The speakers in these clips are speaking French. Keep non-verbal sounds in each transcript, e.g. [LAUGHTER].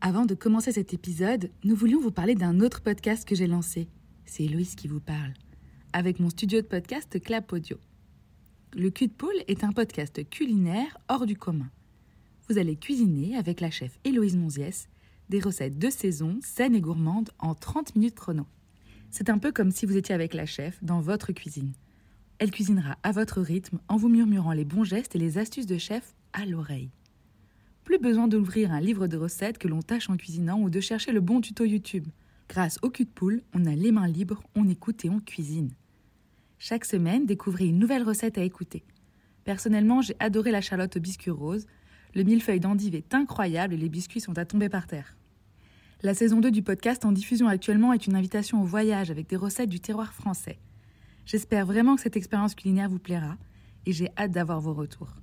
Avant de commencer cet épisode, nous voulions vous parler d'un autre podcast que j'ai lancé. C'est Héloïse qui vous parle. Avec mon studio de podcast Clap Audio. Le cul de poule est un podcast culinaire hors du commun vous allez cuisiner avec la chef Héloïse Monziès des recettes de saison, saines et gourmandes en 30 minutes chrono. C'est un peu comme si vous étiez avec la chef dans votre cuisine. Elle cuisinera à votre rythme en vous murmurant les bons gestes et les astuces de chef à l'oreille. Plus besoin d'ouvrir un livre de recettes que l'on tâche en cuisinant ou de chercher le bon tuto YouTube. Grâce au cul de poule, on a les mains libres, on écoute et on cuisine. Chaque semaine, découvrez une nouvelle recette à écouter. Personnellement, j'ai adoré la charlotte au biscuit rose, le millefeuille d'endive est incroyable et les biscuits sont à tomber par terre. La saison 2 du podcast en diffusion actuellement est une invitation au voyage avec des recettes du terroir français. J'espère vraiment que cette expérience culinaire vous plaira et j'ai hâte d'avoir vos retours.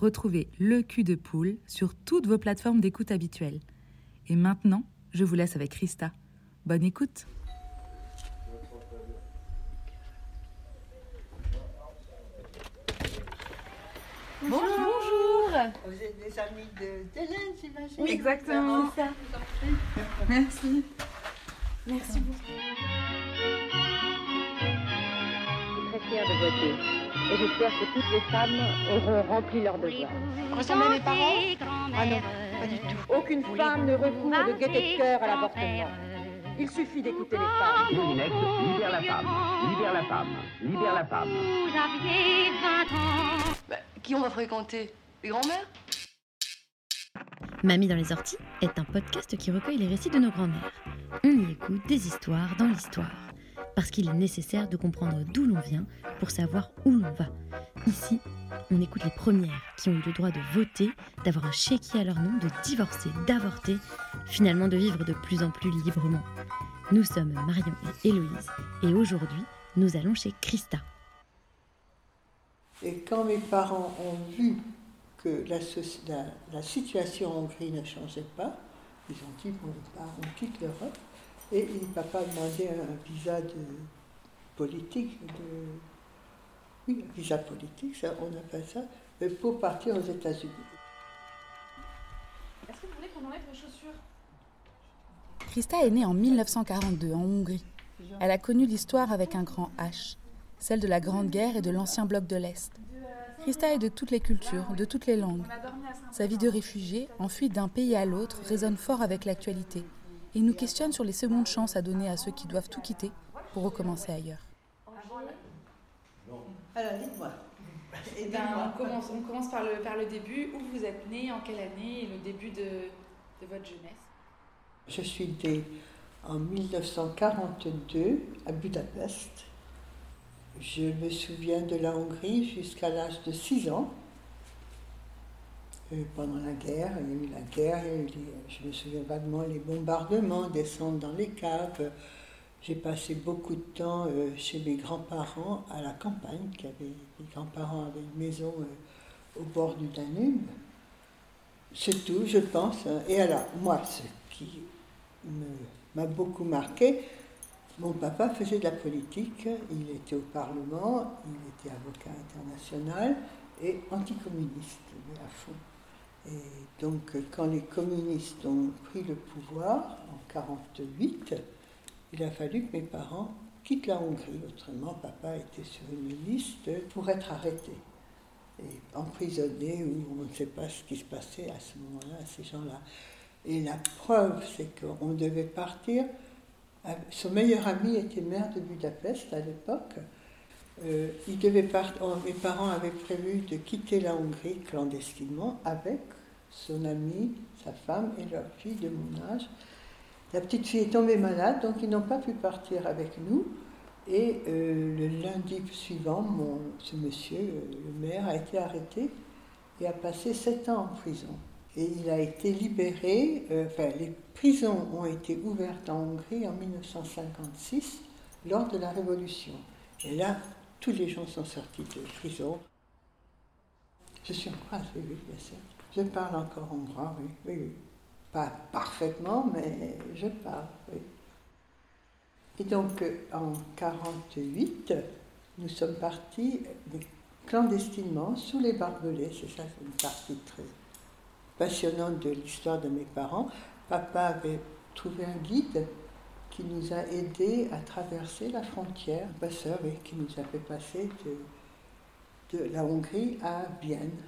Retrouvez le cul de poule sur toutes vos plateformes d'écoute habituelles. Et maintenant, je vous laisse avec Christa. Bonne écoute! Vous êtes des amis d'Hélène, j'imagine Oui, exactement, c'est ça. Merci. Merci beaucoup. Fière de voter. Et j'espère que toutes les femmes auront rempli leur devoir. Ressemblez à mes parents? Ah non, pas du tout. Aucune femme ne recourt de gaieté de cœur à l'avortement. Il suffit d'écouter les femmes. Moulinex, libère la femme, libère la femme, libère la femme. Vous aviez 20 ans. Bah, qui on va fréquenter? Les grands-mères? Mamie dans les orties est un podcast qui recueille les récits de nos grands-mères. On y écoute des histoires dans l'histoire. Parce qu'il est nécessaire de comprendre d'où l'on vient pour savoir où l'on va. Ici, on écoute les premières qui ont eu le droit de voter, d'avoir un chéquier à leur nom, de divorcer, d'avorter, finalement de vivre de plus en plus librement. Nous sommes Marion et Héloïse et aujourd'hui, nous allons chez Christa. Et quand mes parents ont vu que la, la, situation en Hongrie ne changeait pas. Ils ont dit, bon, on quitte l'Europe. Et papa a demandé un visa de politique, de, oui, un visa politique, ça, on appelle ça, pour partir aux États-Unis. Est-ce que vous voulez qu'on enlève vos chaussures? Christa est née en 1942 en Hongrie. Elle a connu l'histoire avec un grand H, celle de la Grande Guerre et de l'ancien bloc de l'Est. Christa est de toutes les cultures, de toutes les langues. Sa vie de réfugiée, enfuie d'un pays à l'autre, résonne fort avec l'actualité et nous questionne sur les secondes chances à donner à ceux qui doivent tout quitter pour recommencer ailleurs. Alors, dites-moi. Eh ben, on, commence, on commence par le, par le début. Où vous êtes né, en quelle année et le début de, de votre jeunesse? Je suis née en 1942 à Budapest je me souviens de la Hongrie jusqu'à l'âge de 6 ans. Pendant la guerre, il y a eu la guerre, je me souviens vaguement les bombardements, descendre dans les caves. J'ai passé beaucoup de temps euh, chez mes grands-parents à la campagne, qui mes grands-parents avaient une maison euh, au bord du Danube. C'est tout, je pense. Hein. Et alors, moi, ce qui m'a beaucoup marqué, mon papa faisait de la politique, il était au Parlement, il était avocat international et anticommuniste à fond. Et donc quand les communistes ont pris le pouvoir en 1948, il a fallu que mes parents quittent la Hongrie. Autrement, papa était sur une liste pour être arrêté et emprisonné ou on ne sait pas ce qui se passait à ce moment-là, à ces gens-là. Et la preuve, c'est qu'on devait partir son meilleur ami était maire de Budapest à l'époque. Euh, oh, mes parents avaient prévu de quitter la Hongrie clandestinement avec son ami, sa femme et leur fille de mon âge. La petite fille est tombée malade, donc ils n'ont pas pu partir avec nous. Et euh, le lundi suivant, ce monsieur, euh, le maire, a été arrêté et a passé sept ans en prison. Et il a été libéré, euh, enfin les prisons ont été ouvertes en Hongrie en 1956 lors de la Révolution. Et là, tous les gens sont sortis de prison. Je suis hongroise, oui, bien sûr. Je parle encore hongrois, oui, oui. Pas parfaitement, mais je parle, oui. Et donc, en 1948, nous sommes partis clandestinement sous les barbelés. C'est ça, c'est une partie très passionnante de l'histoire de mes parents. Papa avait trouvé un guide qui nous a aidés à traverser la frontière, passeur et qui nous a fait de, de la Hongrie à Vienne.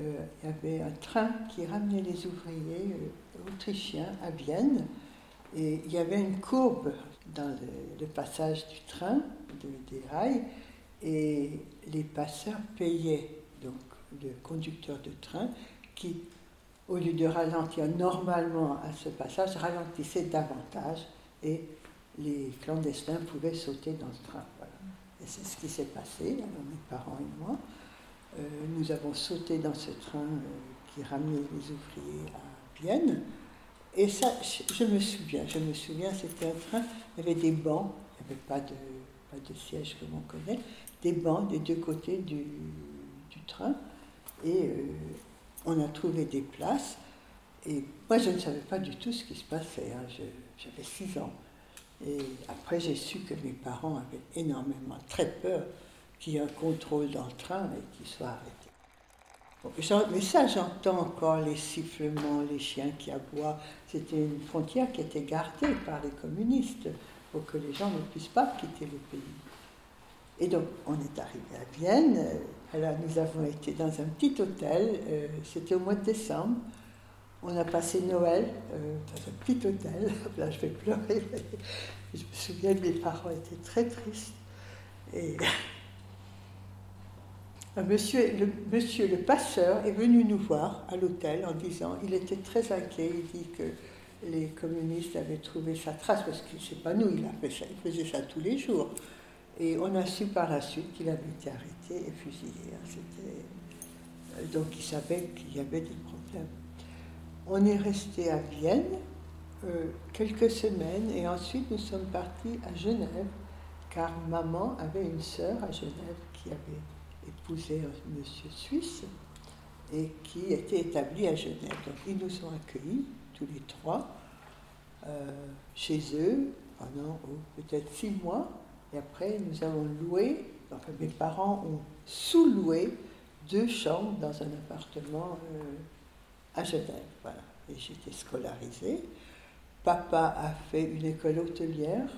Euh, il y avait un train qui ramenait les ouvriers euh, autrichiens à Vienne et il y avait une courbe dans le, passage du train, des rails, et les passeurs payaient donc le conducteur de train qui, au lieu de ralentir normalement à ce passage, ralentissait davantage et les clandestins pouvaient sauter dans ce train. Et c'est ce qui s'est passé, mes parents et moi. Euh, nous avons sauté dans ce train euh, qui ramenait les ouvriers à Vienne. Et ça, je me souviens, je me souviens, c'était un train, il y avait des bancs, il n'y avait pas de, pas siège comme on connaît, des bancs des deux côtés du, du train. Et euh, on a trouvé des places. Et moi, je ne savais pas du tout ce qui se passait. Hein. J'avais 6 ans. Et après, j'ai su que mes parents avaient énormément, très peur qu'il y ait un contrôle dans le train et qu'il soit arrêté. Mais ça, j'entends encore les sifflements, les chiens qui aboient. C'était une frontière qui était gardée par les communistes pour que les gens ne puissent pas quitter le pays. Et donc, on est arrivé à Vienne. Alors, nous avons été dans un petit hôtel. Euh, c'était au mois de décembre. On a passé Noël euh, dans un petit hôtel. [LAUGHS] Là, je vais pleurer. Je me souviens, mes parents étaient très tristes. Et [LAUGHS] monsieur, le, monsieur le passeur est venu nous voir à l'hôtel en disant, il était très inquiet, il dit que les communistes avaient trouvé sa trace, parce que c'est pas nous, il faisait ça tous les jours. Et on a su par la suite qu'il avait été arrêté et fusillé. Donc il savait qu'il y avait des problèmes. On est resté à Vienne euh, quelques semaines et ensuite nous sommes partis à Genève, car maman avait une sœur à Genève qui avait épousé un monsieur suisse et qui était établi à Genève. Donc ils nous ont accueillis, tous les trois, euh, chez eux pendant oh, peut-être six mois. Et après, nous avons loué, enfin mes parents ont sous-loué deux chambres dans un appartement euh, à Genève. Voilà. Et j'étais scolarisée. Papa a fait une école hôtelière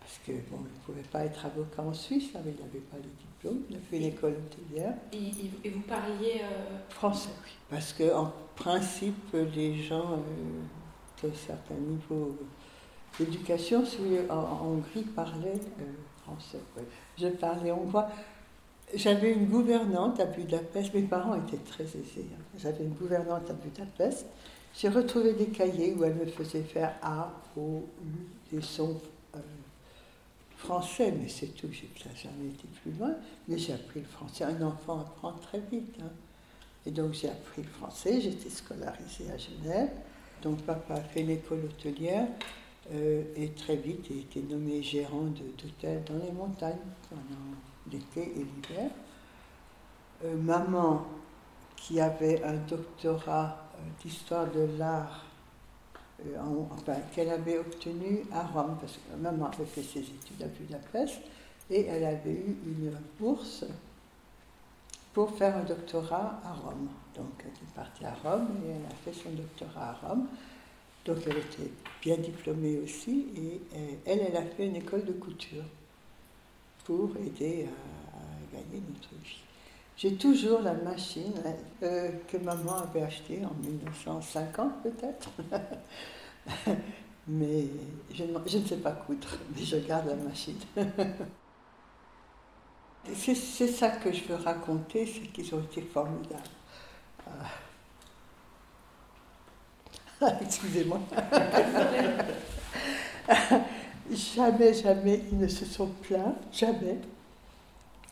parce que bon, il ne pouvait pas être avocat en Suisse, hein, il n'avait pas les diplômes, il a fait l'école hôtelière. Et, vous parliez euh, Français, oui. Parce qu'en principe, les gens euh, d'un certain niveau d'éducation, en, en, Hongrie, parlaient euh, français. Je parlais hongrois. J'avais une gouvernante à Budapest, mes parents étaient très aisés. Hein. J'avais une gouvernante à Budapest. J'ai retrouvé des cahiers où elle me faisait faire A, O, U, des sons français, mais c'est tout, j'ai jamais été plus loin, mais j'ai appris le français. Un enfant apprend très vite. Hein. Et donc j'ai appris le français, j'étais scolarisée à Genève. Donc papa a fait l'école hôtelière euh, et très vite il été nommé gérant d'hôtel dans les montagnes pendant l'été et l'hiver. Euh, maman, qui avait un doctorat euh, d'histoire de l'art enfin, qu'elle avait obtenu à Rome, parce que maman avait fait ses études à Budapest, et elle avait eu une bourse pour faire un doctorat à Rome. Donc elle est partie à Rome et elle a fait son doctorat à Rome. Donc elle était bien diplômée aussi, et elle, elle a fait une école de couture pour aider à, gagner notre vie. J'ai toujours la machine euh, que maman avait achetée en 1950 peut-être. [LAUGHS] mais je, ne sais pas coudre, mais je garde la machine. [LAUGHS] c'est, ça que je veux raconter, c'est qu'ils ont été formidables. [LAUGHS] Excusez-moi. [LAUGHS] jamais, jamais ils ne se sont plaints, jamais.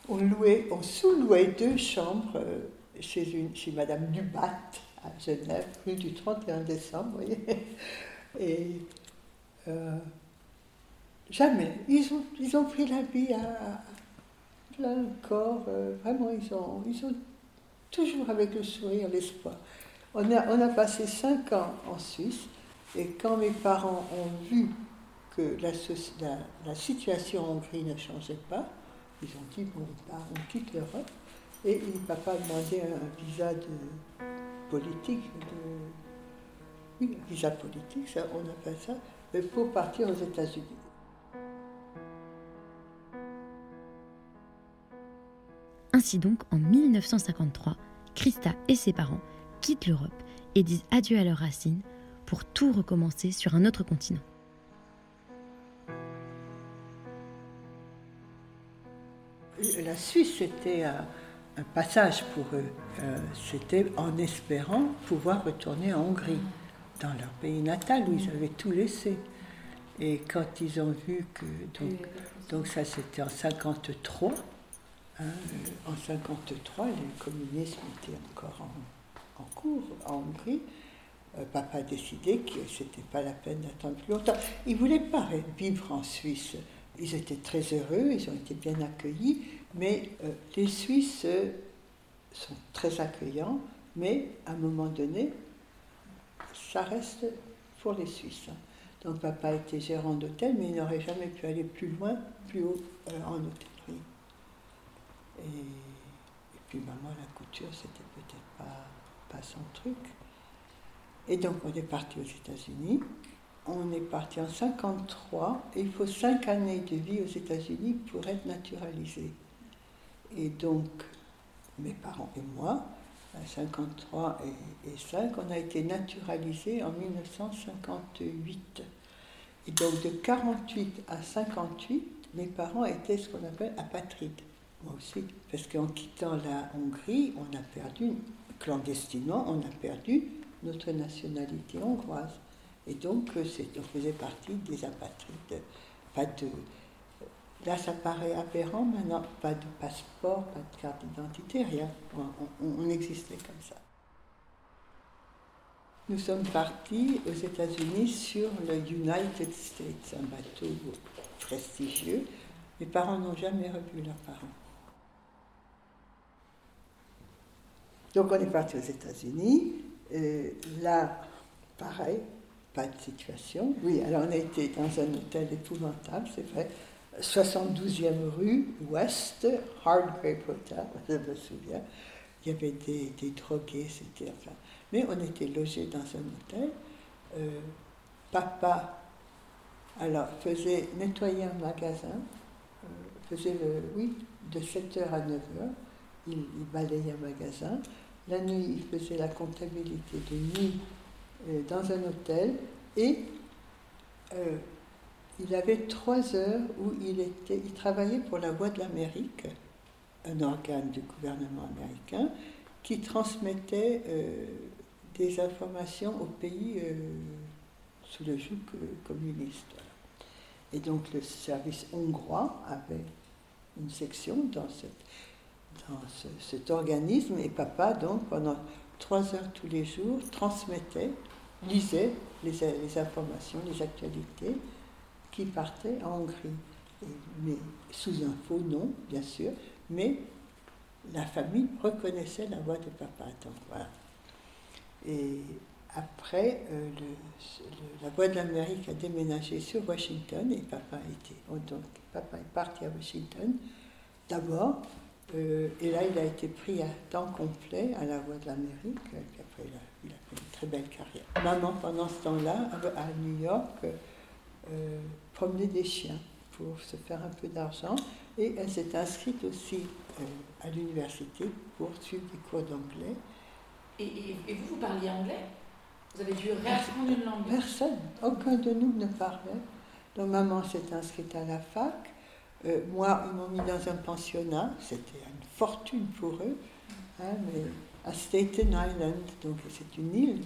on louait, on sous-louait deux chambres euh, chez, une, chez Madame Dubat à Genève, rue du 31 décembre, vous voyez. Et euh, jamais. Ils ont, ils ont pris la vie à, plein corps. Euh, vraiment, ils ont, ils ont toujours avec le sourire, l'espoir. On a, passé cinq ans en Suisse et quand mes parents ont vu que la, situation en Hongrie ne changeait pas, ils ont dit bon, on quitte l'Europe. Et papa a demandé un visa de politique, oui, visa politique, ça, on appelle ça, pour partir aux États-Unis. Ainsi donc, en 1953, Christa et ses parents quittent l'Europe et disent adieu à leurs racines pour tout recommencer sur un autre continent. La Suisse, c'était un, passage pour eux. Euh, c'était en espérant pouvoir retourner en Hongrie, dans leur pays natal où ils avaient tout laissé. Et quand ils ont vu que. Donc, ça, c'était en 53. Hein, en 53, le communisme était encore en, en cours en Hongrie. Euh, papa a décidé que c'était pas la peine d'attendre plus longtemps. Il voulait pas vivre en Suisse. Ils étaient très heureux, ils ont été bien accueillis, mais euh, les Suisses sont très accueillants, mais à un moment donné, ça reste pour les Suisses. Donc papa était gérant d'hôtel, mais il n'aurait jamais pu aller plus loin, plus haut euh, en hôtellerie. Et, et, puis maman, la couture, c'était peut-être pas, son truc. Et donc on est parti aux États-Unis. On est parti en 53 et il faut cinq années de vie aux États-Unis pour être naturalisé. Et donc mes parents et moi, à 53 et, et 5, on a été naturalisés en 1958. Et donc de 48 à 58, mes parents étaient ce qu'on appelle apatrides. Moi aussi, parce qu'en quittant la Hongrie, on a perdu, clandestinement, on a perdu notre nationalité hongroise. Et donc, euh, on faisait partie des apatrides. Là, ça paraît aberrant maintenant, pas de passeport, pas de carte d'identité, rien. On, existait comme ça. Nous sommes partis aux États-Unis sur le United States, un bateau prestigieux. Mes parents n'ont jamais revu leurs parents. Donc on est parti aux États-Unis. Euh, là, pareil, pas de situation. Oui, alors on a été dans un hôtel épouvantable, c'est vrai. 72e rue Ouest, Hard Grape Hotel, [LAUGHS] je me souviens. Il y avait des, des drogués, c'était. Mais on était logés dans un hôtel. Euh, papa, alors, faisait nettoyer un magasin, euh, faisait le, oui, de 7h à 9h. Il, il balayait un magasin. La nuit, il faisait la comptabilité de nuit euh, dans un hôtel et euh, il avait trois heures où il, travaillait pour la Voix de l'Amérique, un organe du gouvernement américain qui transmettait euh, des informations au pays sous le joug communiste. Et donc le service hongrois avait une section dans cette dans cet organisme et papa, donc, pendant trois heures tous les jours, transmettait, lisait les, informations, les actualités qui partaient en Hongrie. mais sous un faux nom, bien sûr, mais la famille reconnaissait la voix de papa. Donc, voilà. Et après, euh, la Voix de l'Amérique a déménagé sur Washington et papa, était, donc, papa est parti à Washington d'abord euh, et là, il a été pris à temps complet à la Voix de l'Amérique, et après, il a, fait une très belle carrière. Maman, pendant ce temps-là, à New York, euh, promenait des chiens pour se faire un peu d'argent, et elle s'est inscrite aussi euh, à l'université pour suivre des cours d'anglais. Et, vous, vous parliez anglais? Vous avez dû réapprendre une langue Personne, aucun de nous ne parlait. Donc maman s'est inscrite à la fac, euh, moi, ils m'ont mis dans un pensionnat, c'était une fortune pour eux, hein, à Staten Island, donc c'est une île.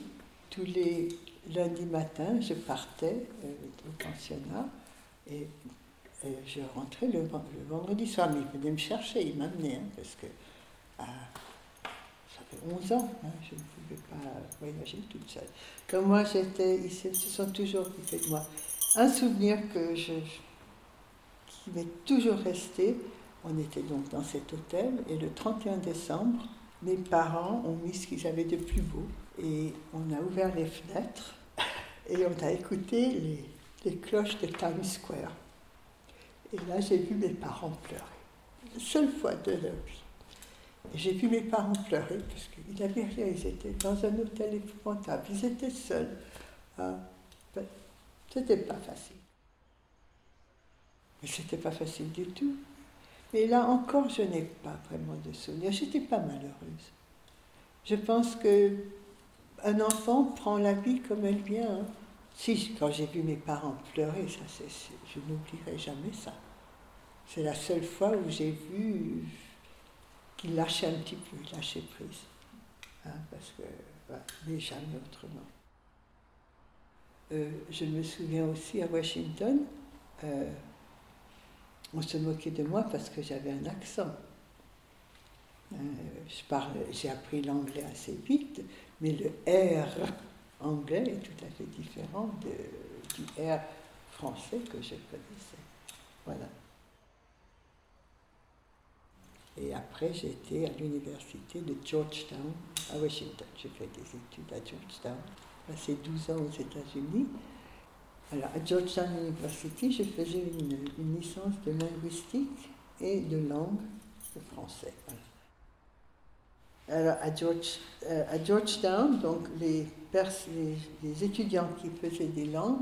Tous les lundis matins, je partais euh, au pensionnat et Et je rentrais le, vendredi soir, mais il venait me chercher, il m'amenait, hein, parce que ah, ça fait 11 ans, hein, je ne pouvais pas voyager toute seule. Comme moi, j'étais, ils se sont toujours occupés de moi. Un souvenir que je, qui m'est toujours resté, on était donc dans cet hôtel, et le 31 décembre, mes parents ont mis ce qu'ils avaient de plus beau, et on a ouvert les fenêtres, et on a écouté les, cloches de Times Square. Et là, j'ai vu mes parents pleurer. La seule fois de leur vie. J'ai vu mes parents pleurer parce qu'ils n'avaient rien, ils étaient dans un hôtel épouvantable, ils étaient seuls. Ah, ben, c'était pas facile. Mais c'était pas facile du tout. Et là encore, je n'ai pas vraiment de souvenirs. J'étais pas malheureuse. Je pense que un enfant prend la vie comme elle vient. Hein. Si, quand j'ai vu mes parents pleurer, ça, je n'oublierai jamais ça. C'est la seule fois où j'ai vu qu'ils lâchaient un petit peu, lâchaient prise. Hein, parce que, mais jamais autrement. Euh, je me souviens aussi à Washington, euh, on se moquait de moi parce que j'avais un accent. Euh, j'ai appris l'anglais assez vite, mais le R anglais est tout à fait différent du R français que je connaissais. Voilà. Et après, j'étais à l'université de Georgetown, à Washington. J'ai fait des études à Georgetown. J'ai passé 12 ans aux États-Unis. Alors, à Georgetown University, je faisais une, licence de linguistique et de langue de français. Alors, euh, à, Georgetown, donc les, étudiants qui faisaient des langues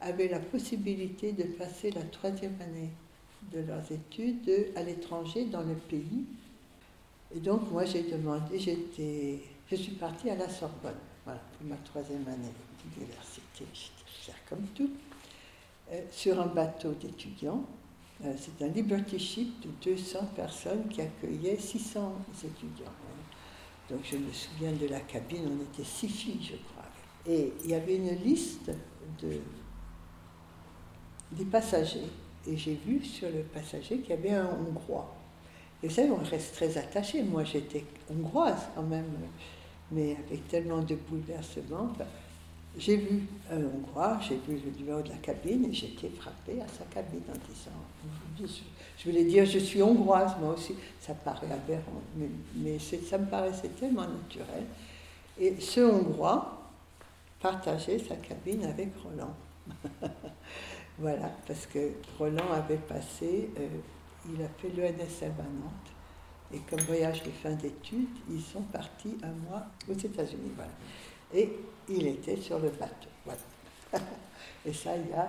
avaient la possibilité de passer la troisième année de leurs études à l'étranger, dans le pays. Et donc, moi, j'ai demandé, j'étais, je suis partie à la Sorbonne, pour ma troisième année d'université. Comme tout. Euh, sur un bateau d'étudiants. Euh, c'est un Liberty Ship de 200 personnes qui accueillait 600 étudiants. Donc je me souviens de la cabine, on était six filles, je crois. Et il y avait une liste de, des passagers. Et j'ai vu sur le passager qu'il y avait un Hongrois. Et vous savez, on reste très attaché. Moi, j'étais hongroise quand même, mais avec tellement de bouleversements. J'ai vu un Hongrois, j'ai vu le numéro de la cabine et été frappée à sa cabine en disant Je voulais dire, je suis hongroise, moi aussi. Ça paraît aberrant, mais, mais ça me paraissait tellement naturel. Et ce Hongrois partageait sa cabine avec Roland. [LAUGHS] voilà, parce que Roland avait passé, euh, il a fait l'ENSM à Nantes. Et comme voyage de fin d'études, ils sont partis un mois aux États-Unis. Voilà. Et il était sur le bateau. Voilà. [LAUGHS] Et ça, il y a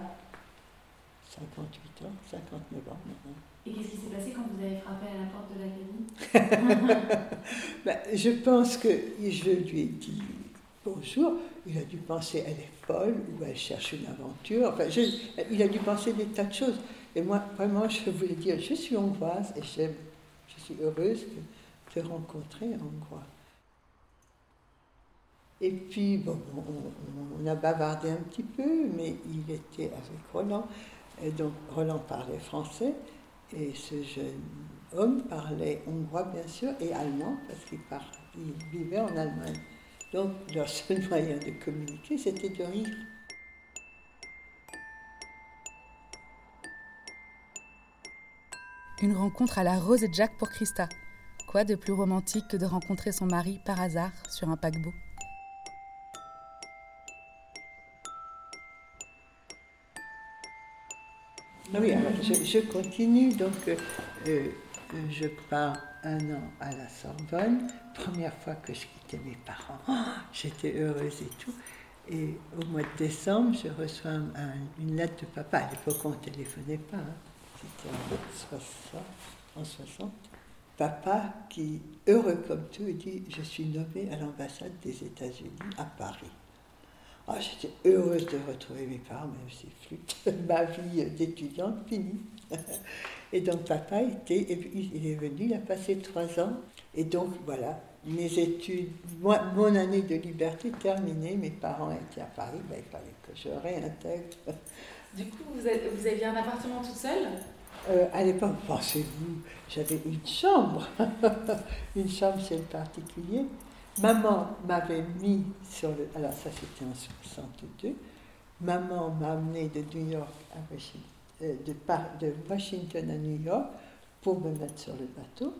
58 ans, 59 ans maintenant. Et qu'est-ce qui s'est passé quand vous avez frappé à la porte de la cabine [LAUGHS] ben, Je pense que je lui ai dit bonjour. Il a dû penser elle est folle ou elle cherche une aventure. Enfin, il a dû penser des tas de choses. Et moi, vraiment, je voulais dire je suis hongroise et je suis heureuse de te rencontrer hongrois. Et puis, bon, on, a bavardé un petit peu, mais il était avec Roland. Et donc, Roland parlait français, et ce jeune homme parlait hongrois, bien sûr, et allemand, parce qu'il il vivait en Allemagne. Donc, leur seul [LAUGHS] moyen de communiquer, c'était de rire. Une rencontre à la Rose et Jack pour Christa. Quoi de plus romantique que de rencontrer son mari par hasard sur un paquebot? Oui, alors je, continue. Donc, euh, euh, je pars un an à la Sorbonne. Première fois que je quittais mes parents, oh, j'étais heureuse et tout. Et au mois de décembre, je reçois une lettre de papa. À l'époque, on ne téléphonait pas. Hein. C'était en 60, Papa, qui, heureux comme tout, dit Je suis nommé à l'ambassade des États-Unis à Paris. Oh, j'étais heureuse de retrouver mes parents, même si flûte, [LAUGHS] ma vie d'étudiante finie. [LAUGHS] Et donc papa était, il est venu, il a passé trois ans. Et donc voilà, mes études, moi, mon année de liberté terminée, mes parents étaient à Paris, ben, il fallait que je réintègre [LAUGHS] Du coup, vous, avez, vous aviez un appartement toute seule? Euh, à l'époque, pensez-vous, j'avais une chambre, une chambre chez le particulier. Maman m'avait mis sur le. Alors, ça, c'était en 62. Maman m'a amené de New York à Washington, euh, de, Washington à New York pour me mettre sur le bateau.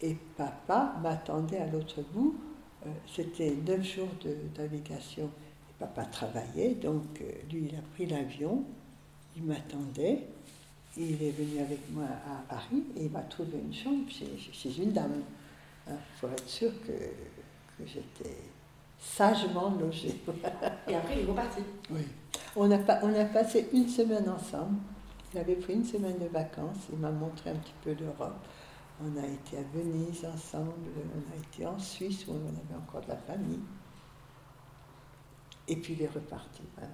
Et papa m'attendait à l'autre bout. Euh, c'était neuf jours de papa travaillait, donc euh, lui, il a pris l'avion. Il m'attendait. Il est venu avec moi à Paris et il m'a trouvé une chambre chez, une dame. hein, pour être sûr que j'étais sagement logée. Et après, il est reparti. Oui. On a, pas- on a passé une semaine ensemble. Il avait pris une semaine de vacances. Il m'a montré un petit peu l'Europe. On a été à Venise ensemble. On a été en Suisse où on avait encore de la famille. Et puis il est reparti. voilà.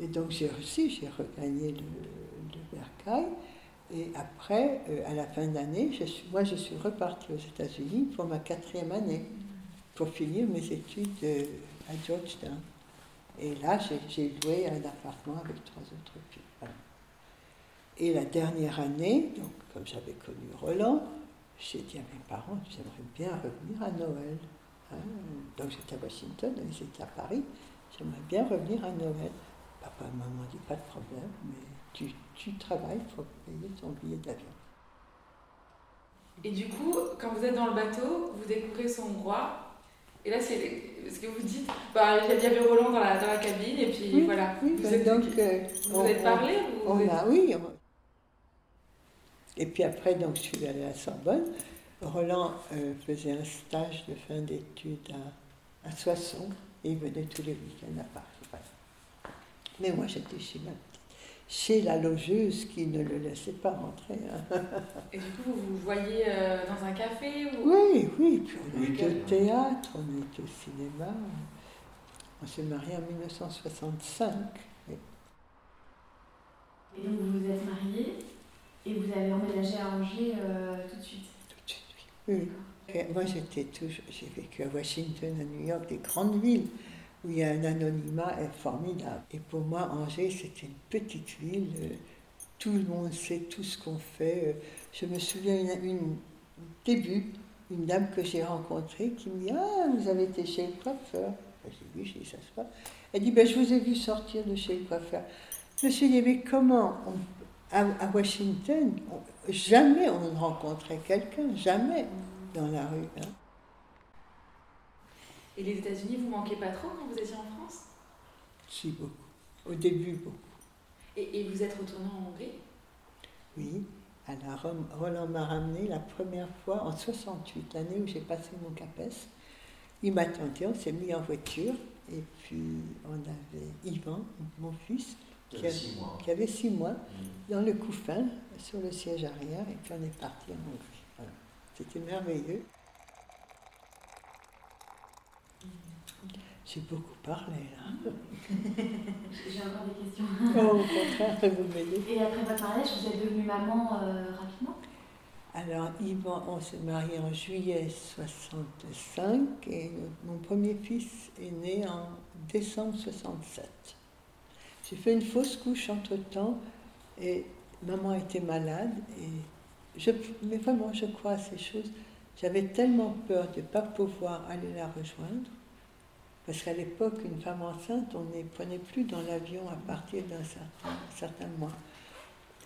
Et donc j'ai réussi, j'ai regagné le, le bercail. Et après, euh, à la fin je suis- moi je suis repartie aux États-Unis pour ma quatrième année pour finir mes études euh, à Georgetown. Et là, j'ai- loué un appartement avec trois autres filles. Et la dernière année, donc comme j'avais connu Roland, j'ai dit à mes parents, j'aimerais bien revenir à Noël. hein. Donc j'étais à Washington, ils étaient à Paris, j'aimerais bien revenir à Noël. Papa et maman dit pas de problème, mais tu, tu travailles, il faut payer ton billet d'avion. Et du coup, quand vous êtes dans le bateau, vous découvrez son roi. Et là, c'est ce que vous dites. Bah, il y avait Roland dans la, dans la cabine, et puis Oui, voilà. oui, vous ben êtes, donc, euh, vous on- êtes parlé On vous êtes- a, oui. Et puis après, donc, je suis allée à Sorbonne. Roland euh, faisait un stage de fin d'études à, à Soissons et il venait tous les week-ends à Paris. voilà. Mais moi, j'étais chez ma chez la logeuse qui ne le laissait pas rentrer. hein. Et du coup, vous vous voyez euh, dans un café ou... Oui, oui. Puis on été au théâtre, on a été au cinéma. On s'est mariés en 1965. oui. Et donc vous vous êtes mariés et vous avez emménagé à Angers euh, tout de suite? Tout de suite, oui. Oui. Et moi, j'étais toujours, j'ai vécu à Washington, à New York, des grandes villes où il y a un anonymat est formidable. Et pour moi, Angers, c'était une petite ville. Tout le monde sait tout ce qu'on fait. Je me souviens une, une début, une dame que j'ai rencontrée qui me dit Ah, vous avez été chez le coiffeur. Ben, J'ai dit Oui, j'ai dit ça se passe. Elle dit ben, Je vous ai vu sortir de chez le coiffeur. Je me suis dit Mais comment on- à, à Washington, on- jamais on ne rencontrait quelqu'un, jamais dans la rue. hein. Et les États-Unis, vous manquez pas trop quand vous étiez en France? Si, beaucoup. Au début, beaucoup. et, et vous êtes retourné en Hongrie? Oui. Rome, Roland m'a ramené la première fois en 68, l'année où j'ai passé mon CAPES. Il m'a tenté, on s'est mis en voiture et puis on avait Yvan, mon fils, qui, a- qui avait six mois, dans le couffin, sur le siège arrière, et puis on est parti en Hongrie. Voilà. C'était merveilleux. J'ai beaucoup parlé là. [LAUGHS] J'ai encore des questions. Oh, au contraire, vous m'aidez. Et après votre mariage, vous êtes devenue maman euh, rapidement? Alors, Yvan, on s'est marié en juillet 65 et mon premier fils est né en décembre 67. J'ai fait une fausse couche entre-temps et maman était malade et je, mais vraiment, je crois à ces choses. J'avais tellement peur de ne pas pouvoir aller la rejoindre parce qu'à l'époque, une femme enceinte, on ne prenait plus dans l'avion à partir d'un certain, mois.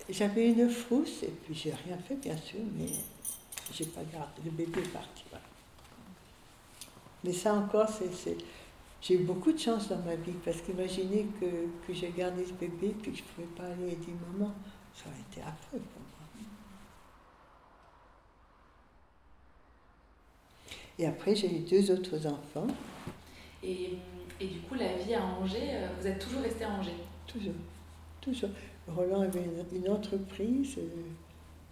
J'avais une frousse et puis j'ai rien fait bien sûr, mais j'ai pas gardé. Le bébé est parti. Mais ça encore, c'est- j'ai eu beaucoup de chance dans ma vie parce qu'imaginez que, que j'ai gardé ce bébé puis que je ne pouvais pas aller aider maman, ça aurait été affreux pour moi. Et après, j'ai eu deux autres enfants, et, du coup, la vie à Angers, euh, vous êtes toujours resté à Angers toujours, toujours. Roland avait une, entreprise euh,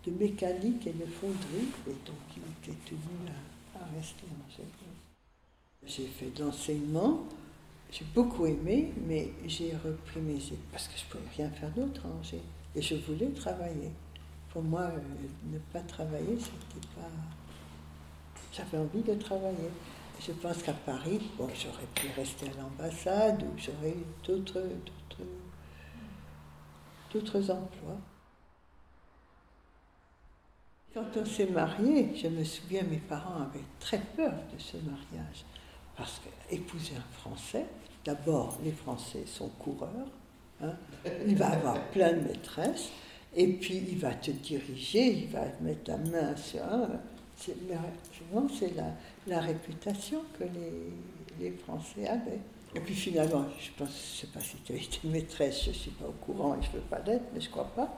de mécanique et de fonderie, et donc il était tenu à, à rester à Angers. J'ai fait de l'enseignement, j'ai beaucoup aimé, mais j'ai repris mes études parce que je ne pouvais rien faire d'autre à Angers. Et je voulais travailler. Pour moi, euh, ne pas travailler, c'était pas. J'avais envie de travailler. Je pense qu'à Paris, bon, j'aurais pu rester à l'ambassade ou j'aurais eu d'autres, emplois. Quand on s'est marié, je me souviens, mes parents avaient très peur de ce mariage. Parce qu'épouser un Français, d'abord, les Français sont coureurs, hein, il va avoir plein de maîtresses, et puis il va te diriger, il va mettre la main sur souvent, c'est la, la, réputation que les, Français avaient. Et puis finalement, je ne sais pas si tu as été [LAUGHS] maîtresse, je ne suis pas au courant je ne veux pas l'être, mais je ne crois pas.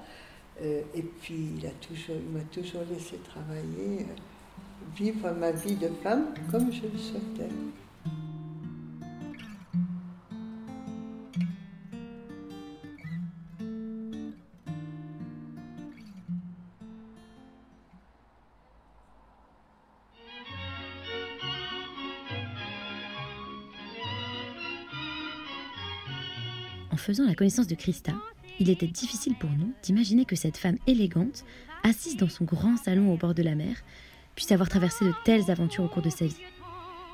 Euh, et puis il m'a toujours, toujours laissé travailler, euh, vivre ma vie de femme comme je le souhaitais. En faisant la connaissance de Christa, il était difficile pour nous d'imaginer que cette femme élégante, assise dans son grand salon au bord de la mer, puisse avoir traversé de telles aventures au cours de sa vie.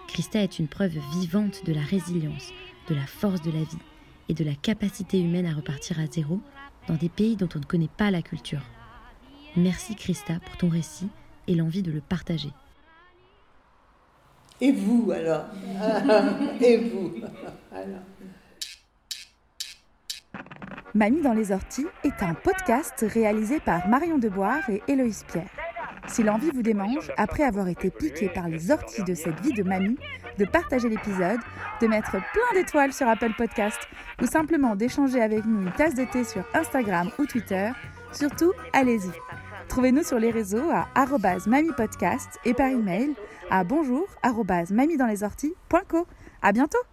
Christa est une preuve vivante de la résilience, de la force de la vie et de la capacité humaine à repartir à zéro dans des pays dont on ne connaît pas la culture. Merci Christa pour ton récit et l'envie de le partager. Et vous alors? [LAUGHS] Et vous alors? Mamie dans les orties est un podcast réalisé par Marion Deboire et Héloïse Pierre. Si l'envie vous démange, après avoir été piqué par les orties de cette vie de mamie, de partager l'épisode, de mettre plein d'étoiles sur Apple Podcast ou simplement d'échanger avec nous une tasse de thé sur Instagram ou Twitter, surtout allez-y. Trouvez-nous sur les réseaux à mamipodcast et par email à bonjour À bientôt!